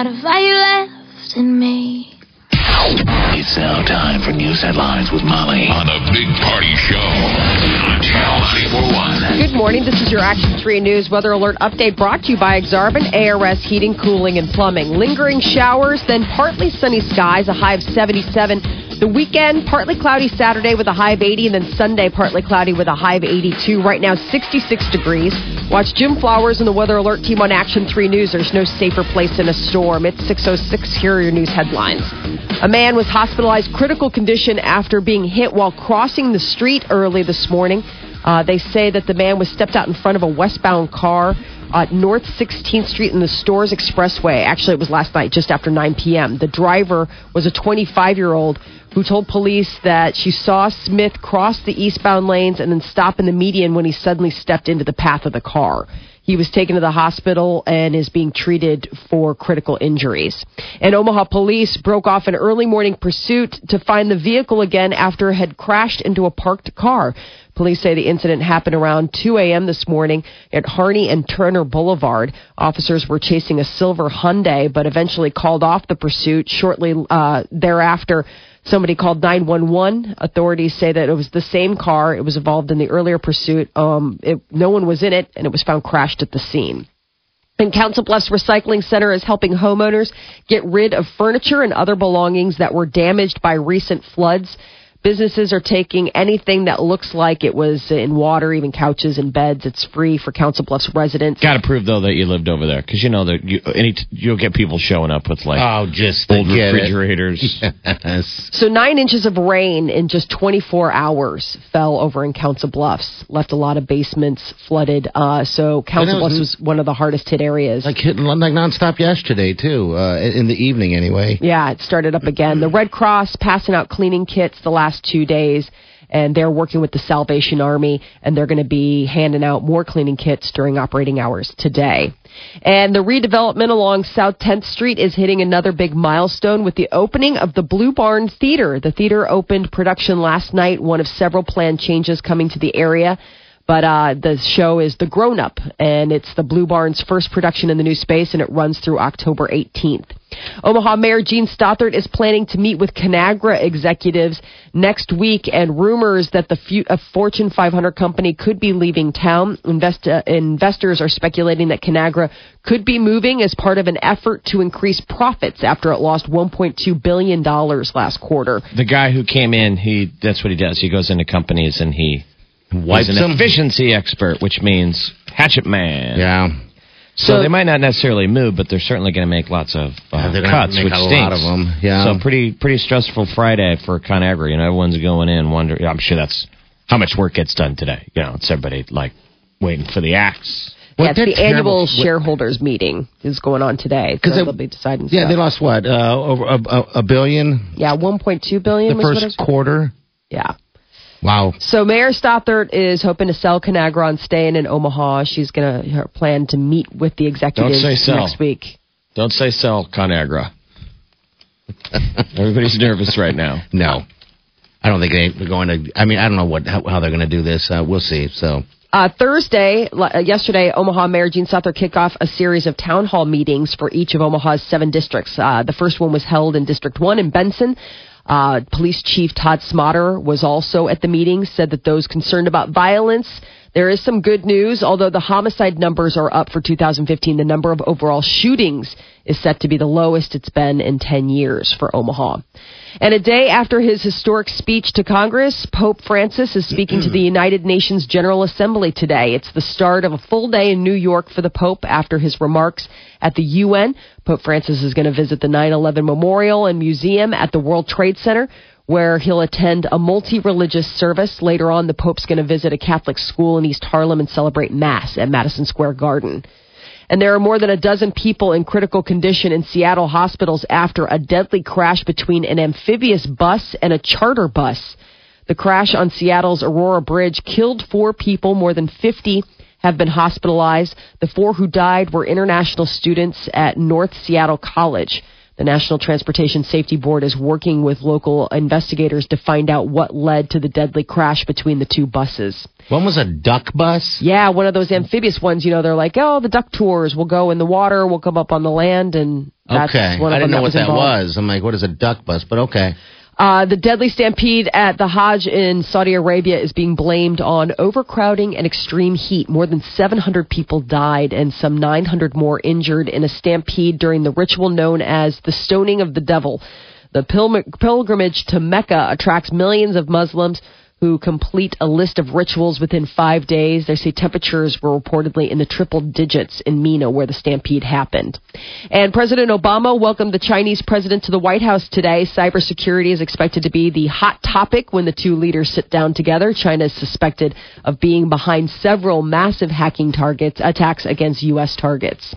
Lot of fire left in me. It's now time for news headlines with Molly on the Big Party Show on Channel 941. Good morning. This is your Action 3 News Weather Alert update brought to you by Exarban ARS Heating, Cooling, and Plumbing. Lingering showers, then partly sunny skies, a high of 77. The weekend, partly cloudy Saturday with a high of 80, and then Sunday, partly cloudy with a high of 82. Right now, 66 degrees. Watch Jim Flowers and the Weather Alert team on Action 3 News. There's no safer place in a storm. It's 606. Here are your news headlines. A man was hospitalized critical condition after being hit while crossing the street early this morning. Uh, they say that the man was stepped out in front of a westbound car at North 16th Street in the Storz Expressway. Actually, it was last night, just after 9 p.m. The driver was a 25 year old who told police that she saw Smith cross the eastbound lanes and then stop in the median when he suddenly stepped into the path of the car. He was taken to the hospital and is being treated for critical injuries. And Omaha police broke off an early morning pursuit to find the vehicle again after it had crashed into a parked car. Police say the incident happened around 2 a.m. this morning at Harney and Turner Boulevard. Officers were chasing a silver Hyundai, but eventually called off the pursuit. Shortly uh, thereafter, somebody called 911. Authorities say that it was the same car. It was involved in the earlier pursuit. Um, it, no one was in it, and it was found crashed at the scene. And Council Bluffs Recycling Center is helping homeowners get rid of furniture and other belongings that were damaged by recent floods. Businesses are taking anything that looks like it was in water, even couches and beds. It's free for Council Bluffs residents. Got to prove though that you lived over there because you know that you any you'll get people showing up with like Oh, just old refrigerators. Yes. So nine inches of rain in just 24 hours fell over in Council Bluffs, left a lot of basements flooded. Uh, so Council was- Bluffs was one of the hardest hit areas. Like hitting like nonstop yesterday too. Uh, in the evening anyway. Yeah, it started up again. The Red Cross passing out cleaning kits the last two days, and they're working with the Salvation Army, and they're going to be handing out more cleaning kits during operating hours today. And the redevelopment along South 10th Street is hitting another big milestone with the opening of the Blue Barn Theater. The theater opened production last night, one of several planned changes coming to the area. But uh, the show is The Grown Up, and it's the Blue Barn's first production in the new space, and it runs through October 18th. Omaha Mayor Jean Stothert is planning to meet with ConAgra executives next week, and rumors that the a Fortune 500 company could be leaving town. Invest- uh, investors are speculating that ConAgra could be moving as part of an effort to increase profits after it lost 1.2 billion dollars last quarter. the guy who came in, he that's what he does. He goes into companies and he Wipes he's an them. efficiency expert, which means hatchet man. Yeah. So, So- they might not necessarily move, but they're certainly going to make lots of uh, Yeah, cuts, make which a stinks. lot of 'em, yeah. So pretty pretty stressful Friday for ConAgra. You know, everyone's going in wondering. I'm sure that's how much work gets done today. You know, it's everybody like waiting for the axe. Yeah, it's the they're annual terrible- shareholders meeting is going on today. Because they- they'll be deciding. Yeah, stuff. they lost what? Uh, over a, a, a billion Yeah, 1.2 billion. the was what it first was- quarter. Yeah. Wow. So Mayor Stothert is hoping to sell Conagra on staying in Omaha. She's going to plan to meet with the executives say sell. next week. Don't say sell ConAgra. Everybody's nervous right now. No. I don't think they- they're going to. I mean, I don't know what how, how they're going to do this. Uh, we'll see. So Uh, Thursday, li- uh, yesterday, Omaha Mayor Jean Stothert kicked off a series of town hall meetings for each of Omaha's seven districts. Uh, the first one was held in District 1 in Benson. Uh, Police Chief Todd Schmaderer was also at the meeting, said that those concerned about violence, There is some good news, although the homicide numbers are up for 2015. The number of overall shootings is set to be the lowest it's been in 10 years for Omaha. And a day after his historic speech to Congress, Pope Francis is speaking to the United Nations General Assembly today. It's the start of a full day in New York for the Pope after his remarks at the UN. Pope Francis is going to visit the 9 11 Memorial and Museum at the World Trade Center where he'll attend a multi-religious service. Later on, the Pope's going to visit a Catholic school in East Harlem and celebrate Mass at Madison Square Garden. And there are more than a dozen people in critical condition in Seattle hospitals after a deadly crash between an amphibious bus and a charter bus. The crash on Seattle's Aurora Bridge killed four people. More than 50 have been hospitalized. The four who died were international students at North Seattle College. The National Transportation Safety Board is working with local investigators to find out what led to the deadly crash between the two buses. One was a duck bus. Yeah, one of those amphibious ones, you know, they're like, oh, the duck tours We'll go in the water, we'll come up on the land, and that's okay, one of I didn't know what that involved. was. I'm like, what is a duck bus? But okay. Uh, the deadly stampede at the Hajj in Saudi Arabia is being blamed on overcrowding and extreme heat. More than 700 people died and some 900 more injured in a stampede during the ritual known as the Stoning of the Devil. The pilgr- pilgrimage to Mecca attracts millions of Muslims who complete a list of rituals within five days. They say temperatures were reportedly in the triple digits in Mina, where the stampede happened. And President Obama welcomed the Chinese president to the White House today. Cybersecurity is expected to be the hot topic when the two leaders sit down together. China is suspected of being behind several massive hacking targets, attacks against U.S. targets.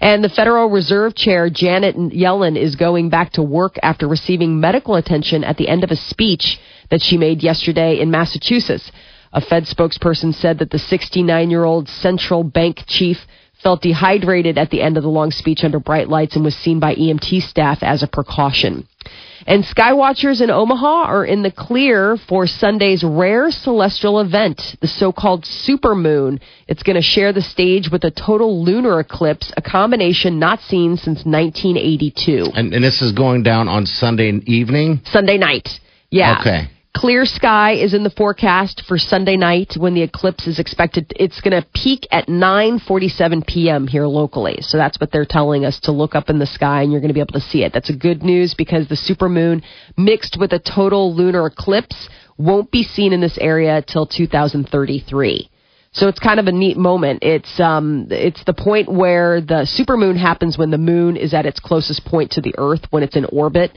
And the Federal Reserve Chair Janet Yellen is going back to work after receiving medical attention at the end of a speech that she made yesterday in Massachusetts. A Fed spokesperson said that the 69 year old central bank chief felt dehydrated at the end of the long speech under bright lights and was seen by EMT staff as a precaution. And skywatchers in Omaha are in the clear for Sunday's rare celestial event, the so-called supermoon. It's going to share the stage with a total lunar eclipse, a combination not seen since 1982. And, and this is going down on Sunday evening. Sunday night. Yeah. Okay. Clear sky is in the forecast for Sunday night when the eclipse is expected. It's going to peak at 9:47 p.m. here locally. So that's what they're telling us to look up in the sky and you're going to be able to see it. That's a good news because the supermoon mixed with a total lunar eclipse won't be seen in this area till 2033. So it's kind of a neat moment. It's um it's the point where the supermoon happens when the moon is at its closest point to the Earth when it's in orbit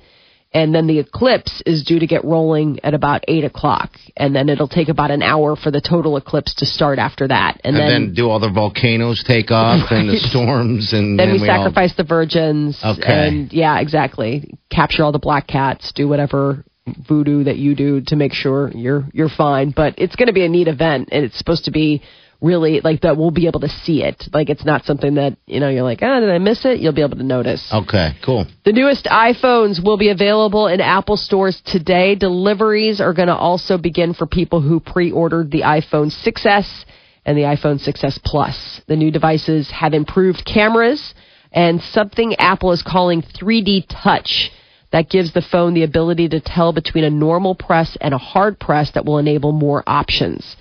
and then the eclipse is due to get rolling at about eight o'clock, and then it'll take about an hour for the total eclipse to start after that, and, And, then, do all the volcanoes take off and the storms and then we, all- sacrifice the virgins. Okay. And yeah, exactly. Capture all the black cats. Do whatever voodoo that you do to make sure you're you're fine. But it's going to be a neat event, and it's supposed to be really like that. We'll be able to see it. Like it's not something that you know you're like, oh, did I miss it? You'll be able to notice. Okay, cool. The newest iPhones will be available in Apple stores today. Deliveries are going to also begin for people who pre-ordered the iPhone 6s and the iPhone 6s Plus. The new devices have improved cameras and something Apple is calling 3D touch that gives the phone the ability to tell between a normal press and a hard press that will enable more options.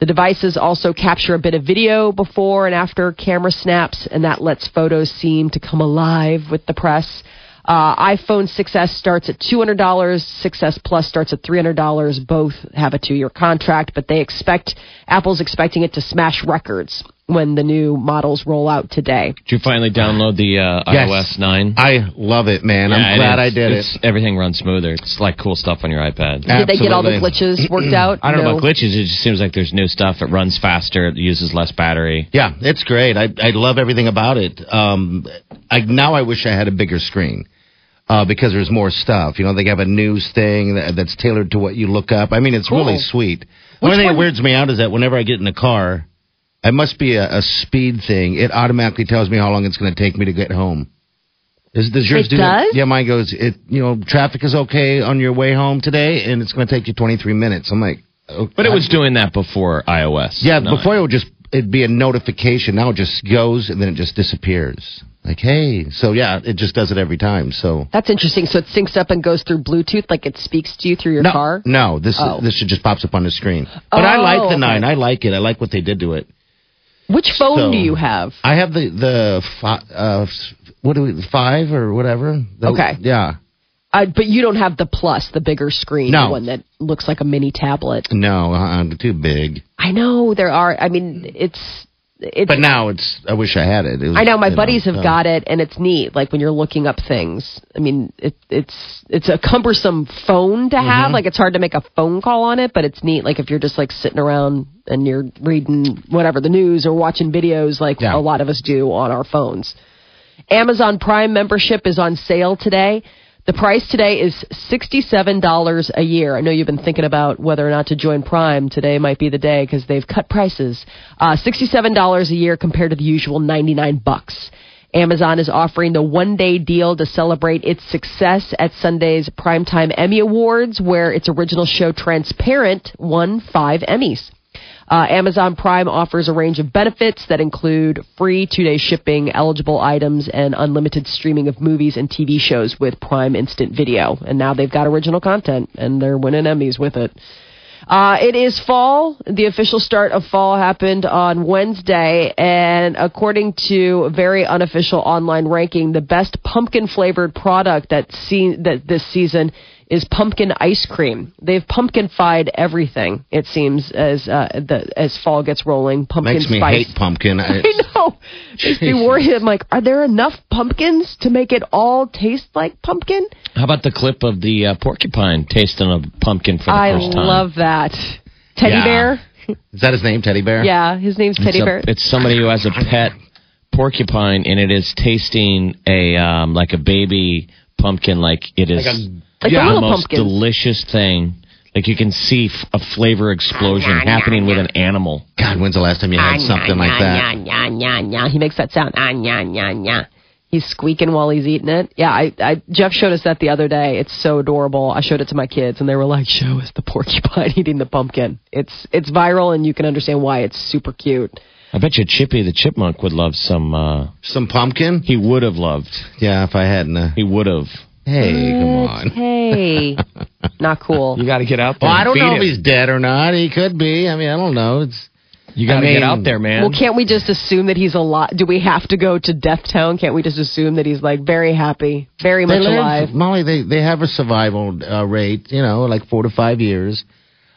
The devices also capture a bit of video before and after camera snaps, and that lets photos seem to come alive with the press. Uh, iPhone 6s starts at $200. 6s Plus starts at $300. Both have a two-year contract, but they expect Apple's expecting it to smash records when the new models roll out today. Did you finally download the uh, Yes. iOS 9? I love it, man. Yeah, I'm and glad I did it's- it. Everything runs smoother. It's like cool stuff on your iPad. Did they get all the glitches worked out? I don't know No. about glitches. It just seems like there's new stuff. It runs faster. It uses less battery. Yeah, it's great. I I love everything about it. Um, I now I wish I had a bigger screen. Uh, because there's more stuff. You know, they have a news thing that, that's tailored to what you look up. I mean, it's Cool. really sweet. The only thing one- that weirds me out is that whenever I get in a car, it must be a, a speed thing. It automatically tells me how long it's going to take me to get home. Is, does yours It do that? Yeah, mine goes. It you know, traffic is okay on your way home today, and it's going to take you 23 minutes. I'm like, oh, But it was doing that before iOS. yeah, 9. before it would just it'd be a notification. Now it just goes and then it just disappears. Like, hey, so yeah, it just does it every time. So That's interesting. So it syncs up and goes through Bluetooth, like it speaks to you through your no, car. no, this Oh. this just pops up on the screen. But I Oh, like the oh, okay. nine. I like it. I like what they did to it. Which phone So- do you have? I have the the fi- uh, what do we five or whatever. The- Okay. Yeah. Uh, but you don't have the plus, the bigger screen, No. the one that looks like a mini tablet. No, uh, too big. I know there are. I mean, it's it's. But now it's. I wish I had it. It was, I know my buddies have so- got it, and it's neat. Like when you're looking up things. I mean, it, it's it's a cumbersome phone to have. Mm-hmm. Like it's hard to make a phone call on it, but it's neat. Like if you're just like sitting around and you're reading whatever the news or watching videos, like Yeah. a lot of us do on our phones. Amazon Prime membership is on sale today. The price today is $67 a year. I know you've been thinking about whether or not to join Prime. Today might be the day because they've cut prices. Uh, $67 a year compared to the usual 99 bucks. Amazon is offering the one day deal to celebrate its success at Sunday's Primetime Emmy Awards, where its original show Transparent won five Emmys. Uh, Amazon Prime offers a range of benefits that include free two day shipping, eligible items, and unlimited streaming of movies and TV shows with Prime Instant Video. And now they've got original content, and they're winning Emmys with it. Uh, it is fall. The official start of fall happened on Wednesday, and according to a very unofficial online ranking, the best pumpkin flavored product that, se- that this season is pumpkin ice cream. They've pumpkinified everything. It seems as uh, the, as fall gets rolling. Pumpkin Makes me spice. hate pumpkin. I It's- know. Makes me Jesus. worried. I'm like, are there enough pumpkins to make it all taste like pumpkin? How about the clip of the uh, porcupine tasting a pumpkin for the I first time? I love that. Teddy Yeah. bear. Is that his name, Teddy Bear? Yeah, his name's Teddy it's, a- Bear. it's somebody who has a pet porcupine, and it is tasting a um, like a baby pumpkin, like it is Like a- Like the a little most pumpkin. delicious thing. Like you can see f- a flavor explosion happening with an animal. God, when's the last time you had something like that? Yeah, yeah, yeah. He makes that sound. Ah, yeah, yeah, yeah. He's squeaking while he's eating it. Yeah, I, I, Jeff showed us that the other day. It's so adorable. I showed it to my kids, and they were like, "Show us the porcupine eating the pumpkin." It's it's viral, and you can understand why it's super cute. I bet you Chippy the chipmunk would love some. uh Some pumpkin? He would have loved. Yeah, if I hadn't. Uh, He would have. Hey, come on. Hey, not cool. You got to get out there. Well, I don't feed know him. if he's dead or not. He could be. I mean, I don't know. It's You got to I get out there, man. Well, can't we just assume that he's alive? Do we have to go to Death Town? Can't we just assume that he's like very happy, very they much live, alive? Molly. They they have a survival uh, rate. You know, like four to five years.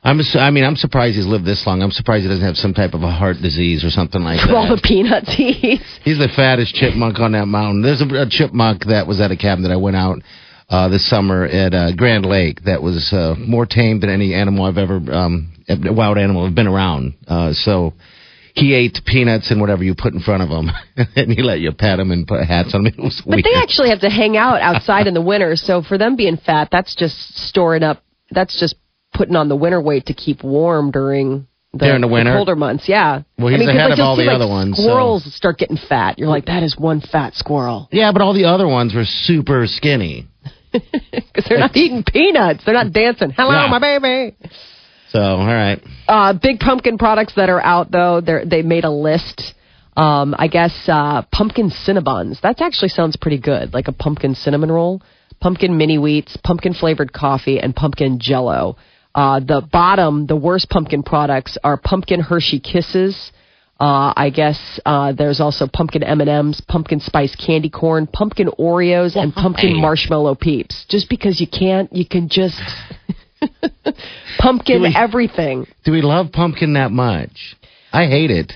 I'm. su- I mean, I'm surprised he's lived this long. I'm surprised he doesn't have some type of a heart disease or something like From all the peanuts he eats. He's the fattest chipmunk on that mountain. There's a, a chipmunk that was at a cabin that I went out uh, this summer at uh, Grand Lake that was uh, more tame than any animal I've ever, um, wild animal I've been around. Uh, so he ate peanuts and whatever you put in front of him, and he let you pet him and put hats on him. It was But weird. they actually have to hang out outside in the winter. So for them being fat, that's just storing up. That's just putting on the winter weight to keep warm during the, During the winter? colder months. Yeah. Well, he's I mean, ahead like, of all the like, other ones, so- Squirrels start getting fat. You're like, that is one fat squirrel yeah, but all the other ones were super skinny. because they're not eating peanuts. They're not dancing. Hello, Yeah. my baby. So, all right. Uh, big pumpkin products that are out though. They they made a list. Um, I guess uh, pumpkin cinnabons. That actually sounds pretty good, like a pumpkin cinnamon roll. Pumpkin mini wheats, pumpkin flavored coffee, and pumpkin jello. Uh, the bottom, the worst pumpkin products are pumpkin Hershey Kisses. Uh, I guess uh, there's also pumpkin M and M's, pumpkin spice candy corn, pumpkin Oreos, and pumpkin marshmallow peeps. Just because you can't, you can just pumpkin Do we- everything. Do we love pumpkin that much? I hate it.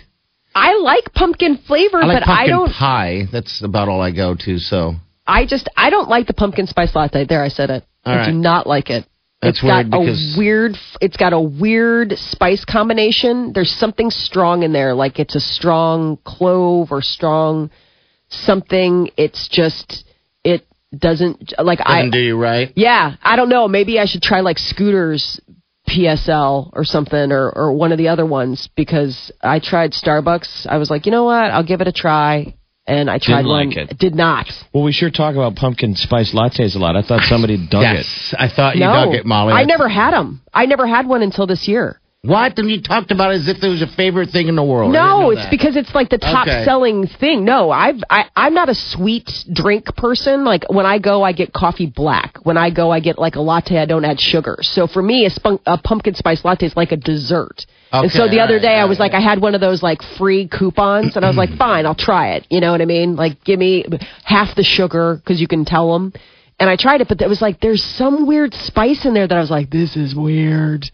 I like pumpkin flavor, I like but I don't. pie. That's about all I go to. So I just I don't like the pumpkin spice latte. There, I said it. All I do not like it. That's it's got a weird. It's got a weird spice combination. There's something strong in there, like it's a strong clove or strong something. It's just it doesn't like I. do you right. Yeah, I don't know. Maybe I should try like Scooter's PSL or something, or or one of the other ones because I tried Starbucks. I was like, you know what? I'll give it a try, and I tried Didn't one. like it. Did not. Well, we sure talk about pumpkin spice lattes a lot. I thought somebody dug it. yes, I thought you no, dug it, Molly. I never had them. I never had one until this year. What? And you talked about it as if it was your favorite thing in the world. No, it's that. because it's like the top Okay. selling thing. No, I've I, I'm not a sweet drink person. Like when I go, I get coffee black. When I go, I get like a latte. I don't add sugar. So for me, a, spunk, a pumpkin spice latte is like a dessert. Okay, and so the other alright, day, I was it. like, I had one of those like free coupons, and I was like, fine, I'll try it. You know what I mean? Like, give me half the sugar because you can tell them. And I tried it, but it was like there's some weird spice in there that I was like, this is weird.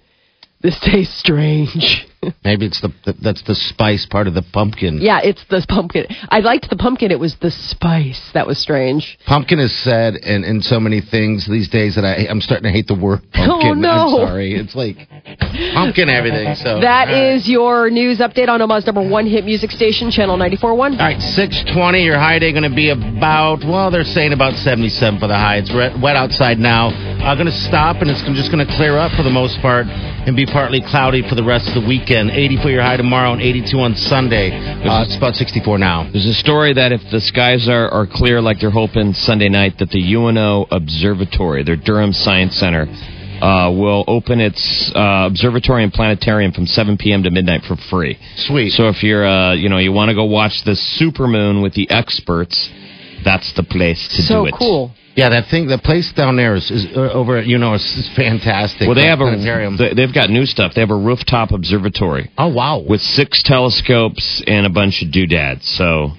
This tastes strange. Maybe it's the, the that's the spice part of the pumpkin. Yeah, it's the pumpkin. I liked the pumpkin. It was the spice that was strange. Pumpkin is said in, in so many things these days that I I'm starting to hate the word pumpkin. Oh, no. I'm sorry. It's like pumpkin everything. So That right. is your news update on Omaha's number one hit music station, Channel 94.1. All right, 620. Your high day going to be about, well, they're saying about 77 for the high. It's wet, wet outside now. I'm uh, going to stop and it's just going to clear up for the most part and be partly cloudy for the rest of the weekend. 80 for your high tomorrow and 82 on Sunday. Uh, it's about 64 now. There's a story that if the skies are, are clear like they're hoping Sunday night, that the UNO Observatory, their Durham Science Center, uh, will open its uh, observatory and planetarium from 7 p.m. to midnight for free. Sweet. So if you're, uh, you know, you want to go watch the supermoon with the experts, that's the place to So do it. So cool. Yeah, that thing, the place down there is, is uh, over you know, is, is fantastic. Well, they have a they- they've got new stuff. They have a rooftop observatory oh, wow. with six telescopes and a bunch of doodads. So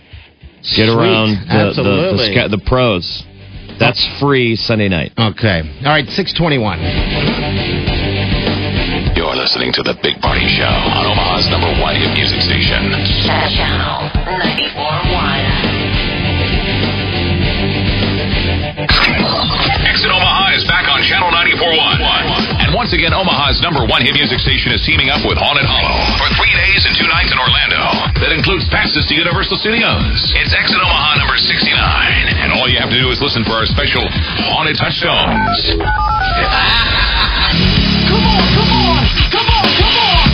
get Sweet. around the, the, the, Absolutely. the pros. That's free Sunday night. Okay. All right, 621. You're listening to The Big Party Show on Omaha's number one hit music station. Channel 94.1. once again, Omaha's number one hit music station is teaming up with Haunted Hollow for three days and two nights in Orlando. That includes passes to Universal Studios. It's Exit Omaha number 69. And all you have to do is listen for our special Haunted Touchstones. Come on, come on, come on, come on.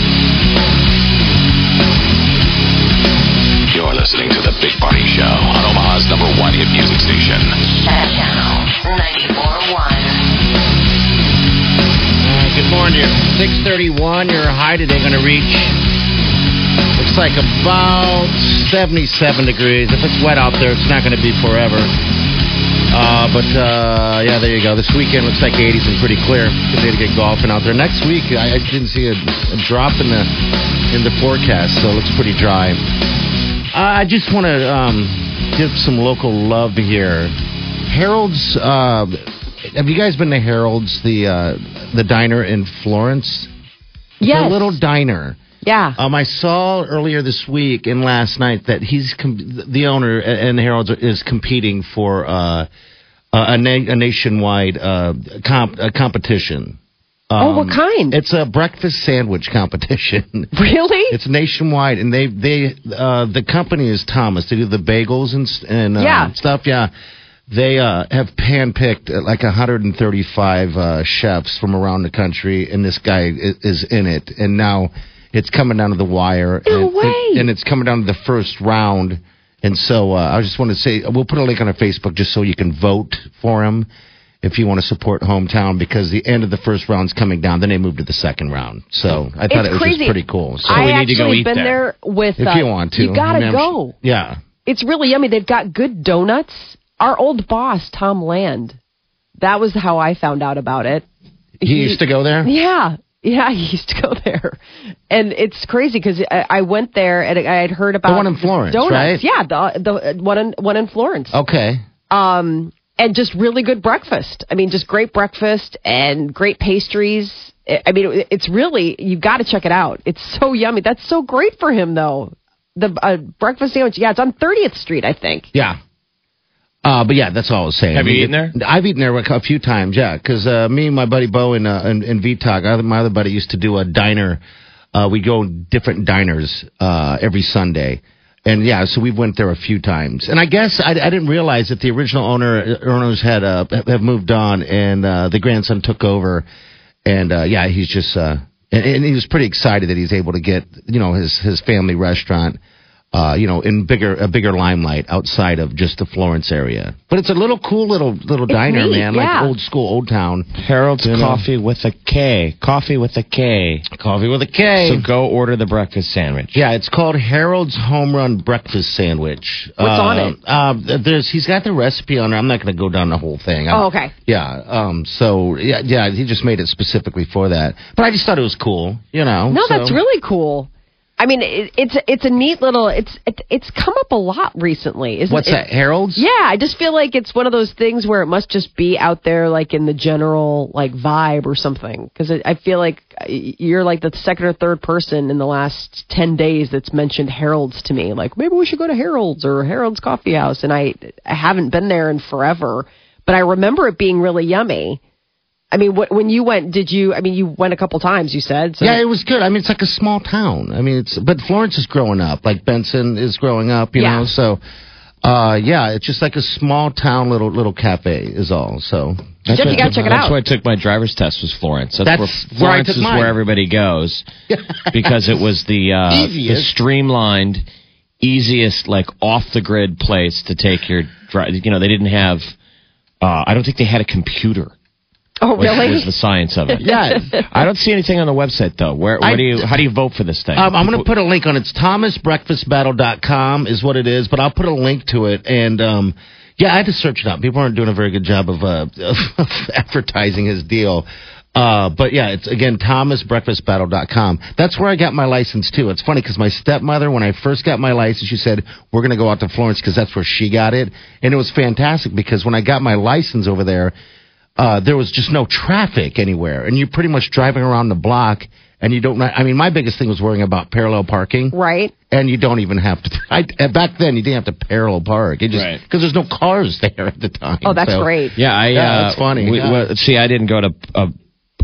You're listening to The Big Party Show on Omaha's number one hit music station. Channel 94.1. good morning. 631. Your high today going to reach, looks like about 77 degrees. If it's wet out there, it's not going to be forever. Uh, but uh, yeah, there you go. This weekend looks like 80s and pretty clear. Good day to get golfing out there. Next week, I, I didn't see a, a drop in the in the forecast, so it looks pretty dry. Uh, I just want to um, give some local love here. Harold's. Have you guys been to Harold's, the uh, the diner in Florence? Yes. The little diner. yeah. Um, I saw earlier this week and last night that he's com- the owner and Harold's is competing for uh, a, na- a nationwide uh, comp- a competition. oh, what Um, kind? It's a breakfast sandwich competition. really? It's nationwide, and they they uh, the company is Thomas. They do the bagels and and uh, Yeah. stuff. Yeah, they uh, have handpicked uh, like 135 uh, chefs from around the country, and this guy is, is in it. And now it's coming down to the wire. No and, way. And, it's coming down to the first round. And so uh, I just want to say we'll put a link on our Facebook just so you can vote for him if you want to support hometown because the end of the first round's coming down. Then they move to the second round. So I thought It's it was crazy. just pretty cool. So I we need to go actually eat been there. there, with. if uh, you want to, you gotta I mean, go. sh- Yeah. It's really yummy. They've got good donuts. Our old boss, Tom Land, that was how I found out about it. He used to go there. Yeah. Yeah, he used to go there. And it's crazy because I, I went there and I had heard about the one in Florence, donuts. right? Yeah, the, the one in, one in Florence. Okay. Um, and just really good breakfast. I mean, just great breakfast and great pastries. I I mean, it's really, you've got to check it out. It's so yummy. That's so great for him, though. The uh, breakfast sandwich, yeah, it's on 30th Street, I think. Yeah. Uh, but yeah, that's all I was saying. Have I you mean, eaten there? I've eaten there a few times, yeah. Because uh, me and my buddy Bo and, uh, and, and VTOG, other- my other buddy used to do a diner. Uh, we go different diners uh, every Sunday. And yeah, so we went there a few times. And I guess I, I didn't realize that the original owner owners had uh, have moved on, and uh, the grandson took over. And uh, yeah, he's just uh, and, and he was pretty excited that he's able to get you know his his family restaurant uh, you know, in bigger a bigger limelight outside of just the Florence area. But it's a little cool little little diner, neat, man, yeah. like old school, old town. Harold's You know. Coffee with a K. Coffee with a K. Coffee with a K. So go order the breakfast sandwich. Yeah, it's called Harold's Home Run Breakfast Sandwich. What's on it? Uh, there's he's got the recipe on there. I'm not going to go down the whole thing. Oh, I'm- okay. Yeah. Um. So yeah, yeah. He just made it specifically for that. But I just thought it was cool. You know. No, so- that's really cool. I mean, it, it's it's a neat little. It's it, it's come up a lot recently, isn't What's it? that? Harold's. Yeah, I just feel like it's one of those things where it must just be out there, like in the general like vibe or something. Because I feel like uh, you're like the second or third person in the last ten days that's mentioned Harold's to me. Like maybe we should go to Harold's or Harold's Coffee House, and I I haven't been there in forever, but I remember it being really yummy. I mean, wh- when you went, did you? I mean, you went a couple times. You said, so Yeah, it was good. I mean, it's like a small town. I mean, it's but Florence is growing up, like Benson is growing up. You Yeah. know, so uh, yeah, it's just like a small town little little cafe is all. So That's Jeff, you I gotta took- check it out. That's out. why I took my driver's test was Florence. That's, That's where where Florence took is mine. where everybody goes because it was the uh, the streamlined, easiest, like off the grid place to take your drive. You know, they didn't have. Uh, I don't think they had a computer. Oh Was, really? was the science of it? yeah. I don't see anything on the website though. Where, where I- do you? How do you vote for this thing? Um, I'm going to put a link on it. It's thomasbreakfastbattle.com is what it is, but I'll put a link to it. And um, yeah, I had to search it up. People aren't doing a very good job of, uh, of advertising his deal. Uh, but yeah, it's again thomasbreakfastbattle.com. That's where I got my license too. It's funny because my stepmother, when I first got my license, she said we're going to go out to Florence because that's where she got it, and it was fantastic because when I got my license over there, uh, there was just no traffic anywhere, and you're pretty much driving around the block, and you don't. I mean, my biggest thing was worrying about parallel parking, right. and you don't even have to. I, uh, back then, you didn't have to parallel park. It just Right. because there's no cars there at the time. Oh, that's So- great. Yeah, I. Yeah, uh, that's funny, we- yeah. well, see, I didn't go to. Uh,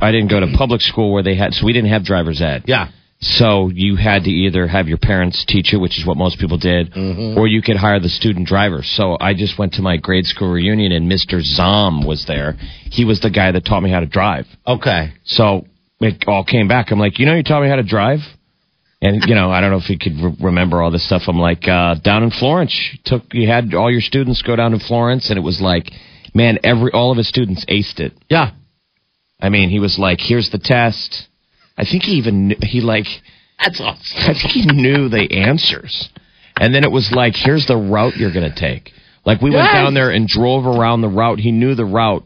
I didn't go to public school where they had, so we didn't have driver's ed. Yeah. So you had to either have your parents teach you, which is what most people did, Mm-hmm. or you could hire the student driver. So I just went to my grade school reunion, and Mr. Zom was there. He was the guy that taught me how to drive. Okay. So it all came back. I'm like, you know, you taught me how to drive. And you know, I don't know if you could re- remember all this stuff. I'm like, uh, down in Florence, you took you had all your students go down to Florence, and it was like, man, every all of his students aced it. Yeah. I mean, he was like, here's the test. I think he even knew, he like That's awesome. I think he knew the answers. And then it was like, here's the route you're going to take. Like we went down there and drove around the route. He knew the route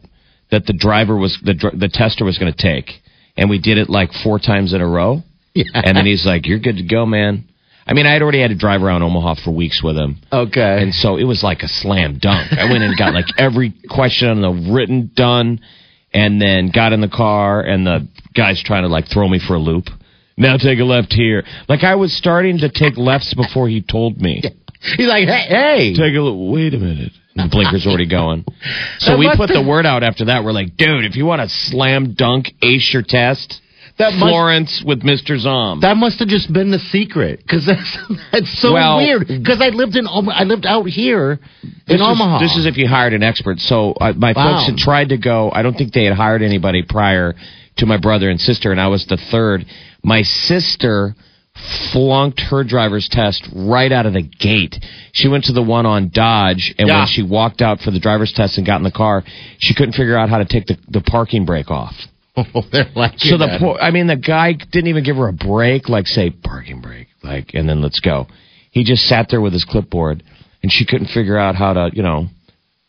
that the driver was the dr- the tester was going to take, and we did it like four times in a row. Yeah. And then he's like, "You're good to go, man." I mean, I had already had to drive around Omaha for weeks with him. Okay. And so it was like a slam dunk. I went and got like every question on the written done, and then got in the car, and the guy's trying to like throw me for a loop. Now take a left here. Like I was starting to take lefts before he told me. He's like, hey, hey. Take a look. Wait a minute. The blinker's already going. So we put the word out after that. We're like, dude, if you want to slam dunk ace your test, That must- Florence with Mr. Zom. That must have just been the secret, because that's that's so Well- weird. Because I lived in I lived out here in is- Omaha. This is if you hired an expert. So uh, my Wow. folks had tried to go. I don't think they had hired anybody prior to my brother and sister, and I was the third. My sister flunked her driver's test right out of the gate. She went to the one on Dodge, and Yeah. when she walked out for the driver's test and got in the car, she couldn't figure out how to take the, the parking brake off. they're like So the poor, I mean, the guy didn't even give her a break, like say parking brake, like, and then let's go. He just sat there with his clipboard, and she couldn't figure out how to, you know,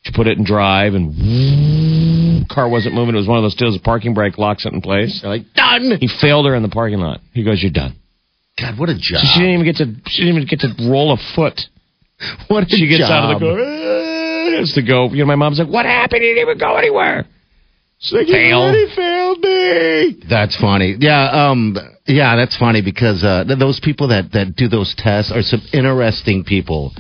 she put it in drive, and car wasn't moving. It was one of those deals. The parking brake locks it in place. They're like done. He failed her in the parking lot. He goes, "You're done." God, what a job! So she didn't even get to. She didn't even get to roll a foot. what a She gets job. out of the car. "Eh," Has to go. You know, my mom's like, "What happened? He didn't even go anywhere." She's like, Fail. Failed me. That's funny. Yeah, um, yeah, that's funny because uh, those people that that do those tests are some interesting people.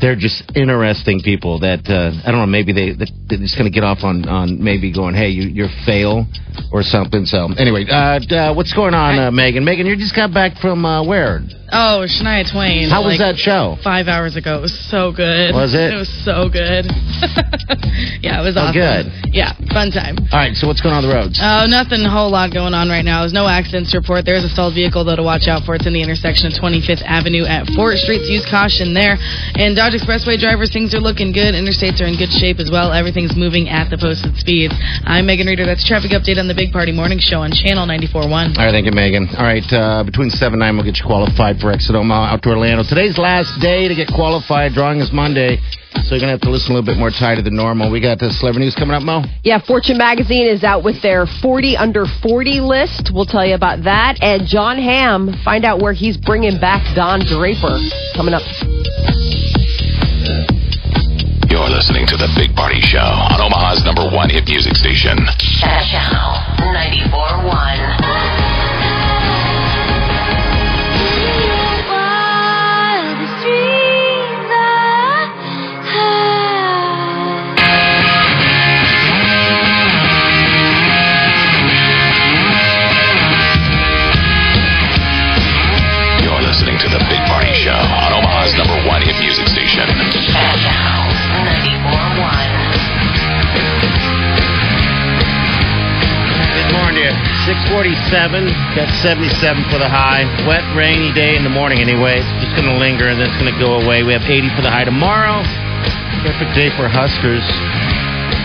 They're just interesting people that uh, I don't know. Maybe they they're just going to get off on on maybe going, hey, you you're fail or something. So anyway, uh, uh, what's going on, uh, Megan? Megan, you just got back from uh, where? Oh, Shania Twain. How was like, that show? Five hours ago. It was so good. Was it? It was so good. yeah, it was Oh, good. Yeah, fun time. All right, so what's going on the roads? Oh, nothing a whole lot going on right now. There's no accidents to report. There's a stalled vehicle, though, to watch out for. It's in the intersection of 25th Avenue at Fort Street. Use caution there. And Dodge Expressway drivers, things are looking good. Interstates are in good shape as well. Everything's moving at the posted speeds. I'm Megan Reader. That's traffic update on the Big Party Morning Show on Channel 94.1. All right, thank you, Megan. All right, uh, between 7 and 9, we'll get you qualified for Exit Omaha out to Orlando. Today's last day to get qualified. Drawing is Monday, so you're going to have to listen a little bit more tighter than normal. We got the celebrity news coming up, Mo. Yeah, Fortune Magazine is out with their 40 under 40 list. We'll tell you about that. And Jon Hamm, find out where he's bringing back Don Draper. Coming up. You're listening to The Big Party Show on Omaha's number one hit music station. Channel 94.1. 647, got 77 for the high. Wet, rainy day in the morning anyway. It's just going to linger and then it's going to go away. We have 80 for the high tomorrow. Perfect day for Huskers.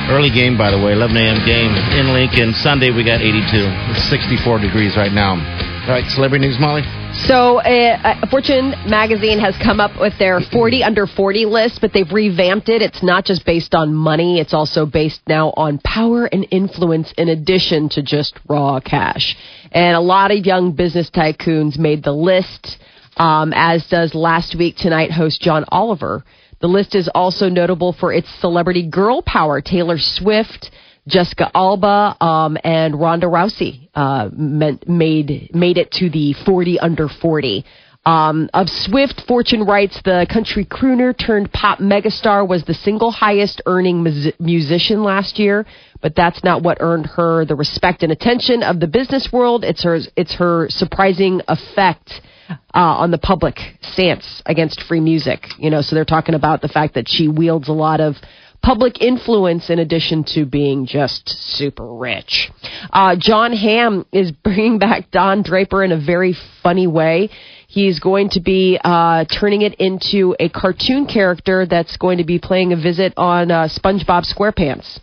Early game, by the way, 11 a.m. game in Lincoln. Sunday, we got 82. It's 64 degrees right now. All right, celebrity news, Molly. So, uh, Fortune magazine has come up with their 40 under 40 list, but they've revamped it. It's not just based on money, it's also based now on power and influence in addition to just raw cash. And a lot of young business tycoons made the list, um, as does last week tonight host John Oliver. The list is also notable for its celebrity girl power. Taylor Swift, Jessica Alba um, and Ronda Rousey uh, meant, made made it to the 40 under 40. Um, of Swift, Fortune writes the country crooner turned pop megastar was the single highest earning mus- musician last year, but that's not what earned her the respect and attention of the business world. It's her it's her surprising effect uh, on the public stance against free music. You know, so they're talking about the fact that she wields a lot of public influence in addition to being just super rich. Uh, Jon Hamm is bringing back Don Draper in a very funny way. He's going to be uh, turning it into a cartoon character that's going to be playing a visit on uh, SpongeBob SquarePants.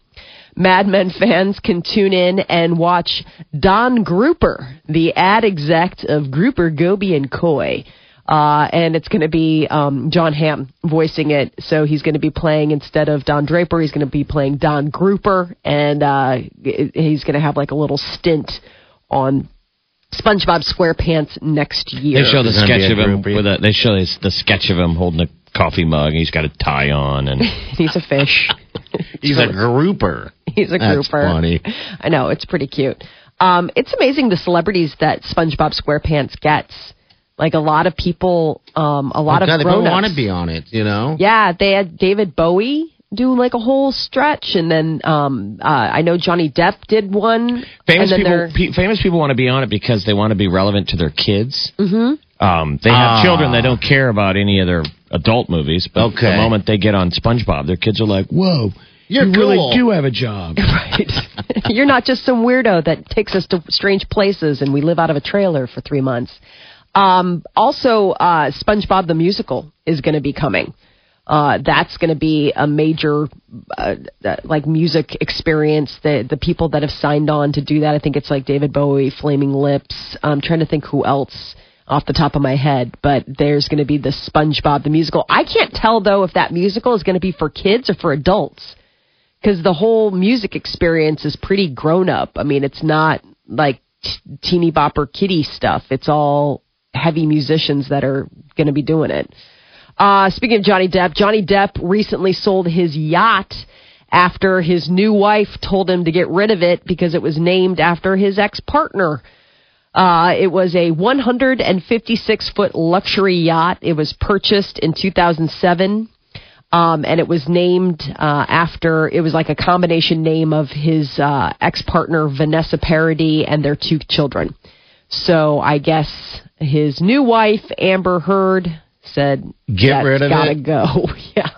Mad Men fans can tune in and watch Don Grouper, the ad exec of Grouper, Goby, and Coy. Uh, and it's going to be um, Jon Hamm voicing it. So he's going to be playing instead of Don Draper, he's going to be playing Don Grouper, and uh, he's going to have like a little stint on SpongeBob SquarePants next year. They show the sketch of him with a. They show this, the sketch of him holding a coffee mug. and He's got a tie on, and he's a fish. He's a grouper. He's a grouper. That's grouper. funny. I know it's pretty cute. Um, it's amazing the celebrities that SpongeBob SquarePants gets. Like a lot of people, um, a lot Oh, God, of they grown want to be on it, you know? Yeah, they had David Bowie do like a whole stretch, and then um, uh, I know Johnny Depp did one. famous and then people. Pe- famous people want to be on it because they want to be relevant to their kids. Mm-hmm. Um, they have Ah. children. They don't care about any of their adult movies. But Okay. the moment they get on SpongeBob, their kids are like, "Whoa, You're you cool." really do have a job." Right. You're not just some weirdo that takes us to strange places and we live out of a trailer for three months. Um, also, uh, SpongeBob the musical is going to be coming. Uh, that's going to be a major, uh, uh, like music experience. The the people that have signed on to do that, I think it's like David Bowie, Flaming Lips. I'm trying to think who else off the top of my head, but there's going to be the SpongeBob the musical. I can't tell though if that musical is going to be for kids or for adults because the whole music experience is pretty grown up. I mean, it's not like teeny bopper kiddie stuff. It's all heavy musicians that are going to be doing it. Uh, speaking of Johnny Depp, Johnny Depp recently sold his yacht after his new wife told him to get rid of it because it was named after his ex partner. Uh, it was a 156 foot luxury yacht. It was purchased in 2007. Um, and it was named uh, after it was like a combination name of his uh, ex partner Vanessa Paradis and their two children. So I guess his new wife, Amber Heard, said, Get "That's rid of gotta it." go. yeah.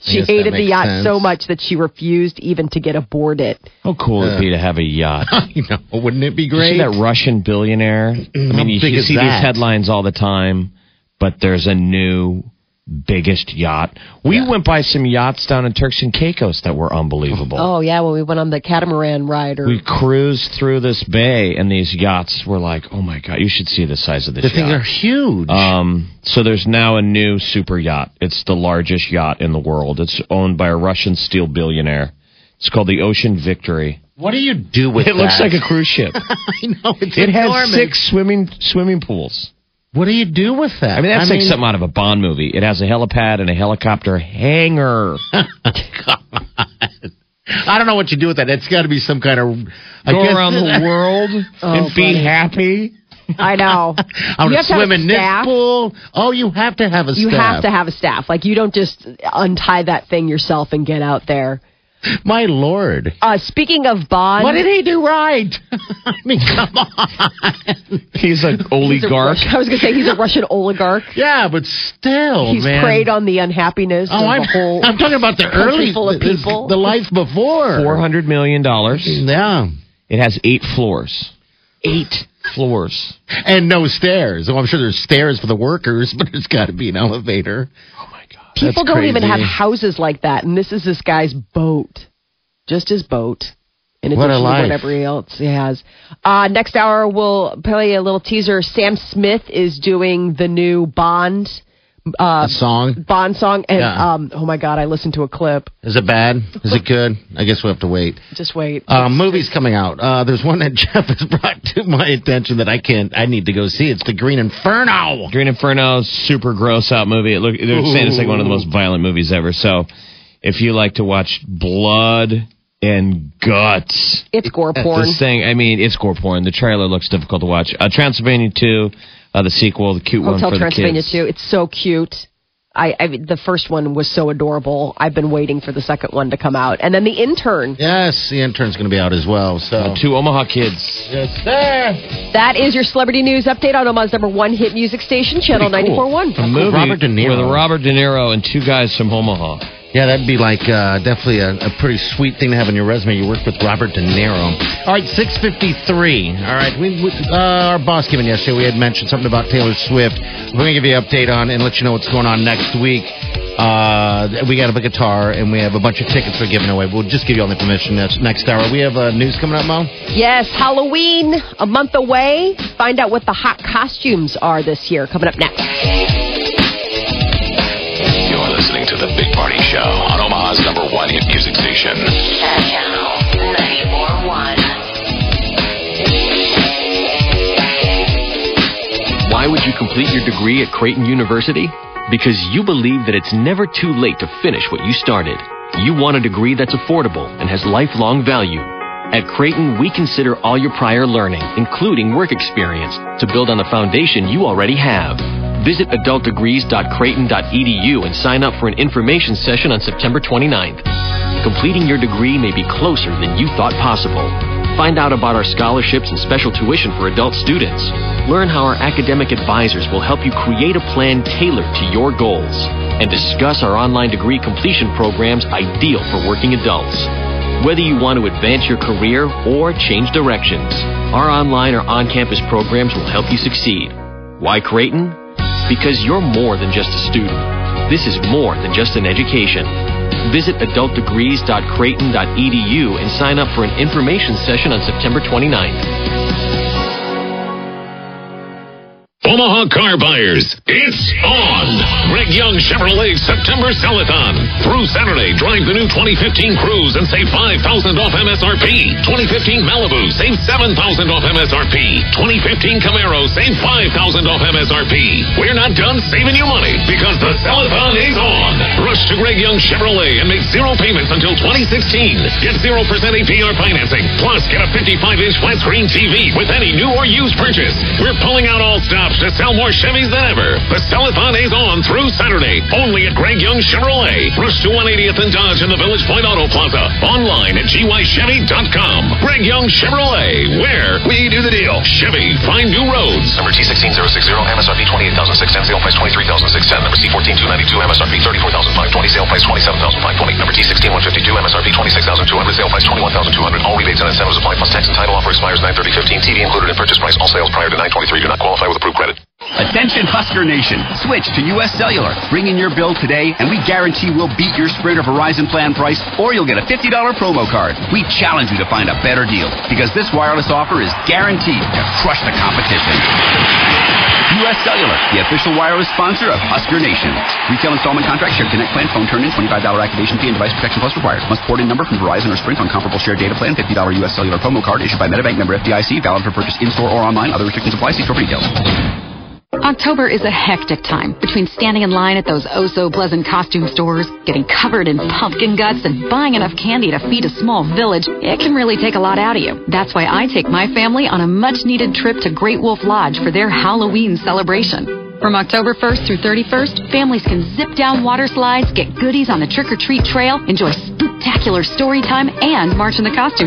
She hated the yacht sense. so much that she refused even to get aboard it. How cool would it be to have a yacht? you know, wouldn't it be You great? see that Russian billionaire? I How mean, you, big you see that? these headlines all the time, but there's a new biggest yacht. We Yeah. went by some yachts down in Turks and Caicos that were unbelievable. Oh, yeah, when we went on the catamaran ride. Or, We cruised through this bay, and these yachts were like, "Oh my god, you should see the size of this the things yacht." are huge. Um, so there's now a new super yacht. It's the largest yacht in the world. It's owned by a Russian steel billionaire. It's called the Ocean Victory. what do you do with It It looks like a cruise ship. I know it's it has six swimming swimming pools. What do you do with that? I mean, that's like something out of a Bond movie. It has a helipad and a helicopter hangar. I don't know what you do with that. It's got to be some kind of. I Go guess- around the world oh, and be buddy. happy. I know. I'm You to have to swim a in this staff. pool. Oh, you have to have a You staff. You have to have a staff. Like, you don't just untie that thing yourself and get out there. My lord. Uh, speaking of Bond. What did he do right? I mean, come on. He's an He's a oligarch. Russian- I was going to say he's a Russian oligarch. Yeah, but still, he's man. preyed on the unhappiness Oh, of I'm, the whole. I'm talking about the early, full of people. the life before. Four hundred million dollars. Yeah, It has eight floors. Eight floors. and no stairs. Oh, I'm sure there's stairs for the workers, but there's got to be an elevator. Oh my god. People That's don't even have houses like that, and this is this guy's boat, just his boat. In What a addition to whatever else he has. Uh, next hour, we'll play a little teaser. Sam Smith is doing the new Bond uh, A song. Bond song, and Yeah. um, oh my god, I listened to a clip. Is it bad? Is it good? I guess we'll have to wait. Just wait. Uh, movies coming out. Uh, there's one that Jeff has brought to my attention that I can't. I need to go see. It's the Green Inferno. Green Inferno, super gross out movie. It look, they're saying it's like one of the most violent movies ever. So, if you like to watch blood and guts, it's gore porn. this thing, I mean, it's gore porn. The trailer looks difficult to watch. Uh, Transylvania 2, uh, the sequel, the cute Hotel one for Transylvania the kids. too. It's so cute. I, I the first one was so adorable. I've been waiting for the second one to come out, and then the intern. Yes, the intern's going to be out as well. So Uh, two Omaha kids. yes, sir. That is your celebrity news update on Omaha's number one hit music station, Channel Pretty cool. 94.1. A movie Robert De Niro. with Robert De Niro and two guys from Omaha. Yeah, that'd be like uh, definitely a, a pretty sweet thing to have on your resume. You worked with Robert De Niro. All right, six fifty three. All right, we, we uh, our boss given yesterday. We had mentioned something about Taylor Swift. We're gonna give you an update on and let you know what's going on next week. Uh, we got a guitar and we have a bunch of tickets we're giving away. We'll just give you all the information next, next hour. We have uh, news coming up, Mo. Yes, Halloween a month away. Find out what the hot costumes are this year. Coming up next. Show on Omaha's number one hit music station. Channel 94.1. Why would you complete your degree at Creighton University? Because you believe that it's never too late to finish what you started. You want a degree that's affordable and has lifelong value. At Creighton, we consider all your prior learning, including work experience, to build on the foundation you already have. Visit adultdegrees.creighton.edu and sign up for an information session on September 29th. Completing your degree may be closer than you thought possible. Find out about our scholarships and special tuition for adult students. Learn how our academic advisors will help you create a plan tailored to your goals. And discuss our online degree completion programs ideal for working adults. Whether you want to advance your career or change directions, our online or on campus programs will help you succeed. Why Creighton? Because you're more than just a student. This is more than just an education. Visit adultdegrees.creighton.edu and sign up for an information session on September 29th. Omaha car buyers, it's on! Greg Young Chevrolet September Sellathon. Through Saturday, drive the new 2015 Cruze and save 5000 off MSRP. 2015 Malibu, save 7000 off MSRP. 2015 Camaro, save 5000 off MSRP. We're not done saving you money because the Sellathon is on. Rush to Greg Young Chevrolet and make zero payments until 2016. Get 0% APR financing. Plus, get a 55 inch flat screen TV with any new or used purchase. We're pulling out all stops to sell more Chevys than ever. The Sellathon is on through Saturday, only at Greg Young Chevrolet. Rush to 180th and Dodge in the Village Point Auto Plaza. Online at gychevy.com. Greg Young Chevrolet, where we do the deal. Chevy, find new roads. Number T16060, MSRP 28610 sale price 23610 Number C14292, MSRP 34520 sale price 27520 Number T16152, MSRP 26200 sale price 21200 All rebates and incentives apply plus tax and title offer expires 93015 TV included in purchase price. All sales prior to 923 do not qualify with approved credit about it. Attention Husker Nation. Switch to US Cellular. Bring in your bill today and we guarantee we'll beat your Sprint or Verizon plan price or you'll get a $50 promo card. We challenge you to find a better deal because this wireless offer is guaranteed to crush the competition. US Cellular, the official wireless sponsor of Husker Nation. Retail installment contract, shared connect plan, phone turn in, $25 activation fee, and device protection plus required. Must port in number from Verizon or Sprint on comparable shared data plan, $50 US Cellular promo card issued by MetaBank member FDIC, valid for purchase in-store or online. Other restrictions apply. See store for details. October is a hectic time between standing in line at those oh so pleasant costume stores, getting covered in pumpkin guts, and buying enough candy to feed a small village. It can really take a lot out of you. That's why I take my family on a much needed trip to Great Wolf Lodge for their Halloween celebration. From October 1st through 31st, families can zip down water slides, get goodies on the trick or treat trail, enjoy spectacular story time, and march in the costume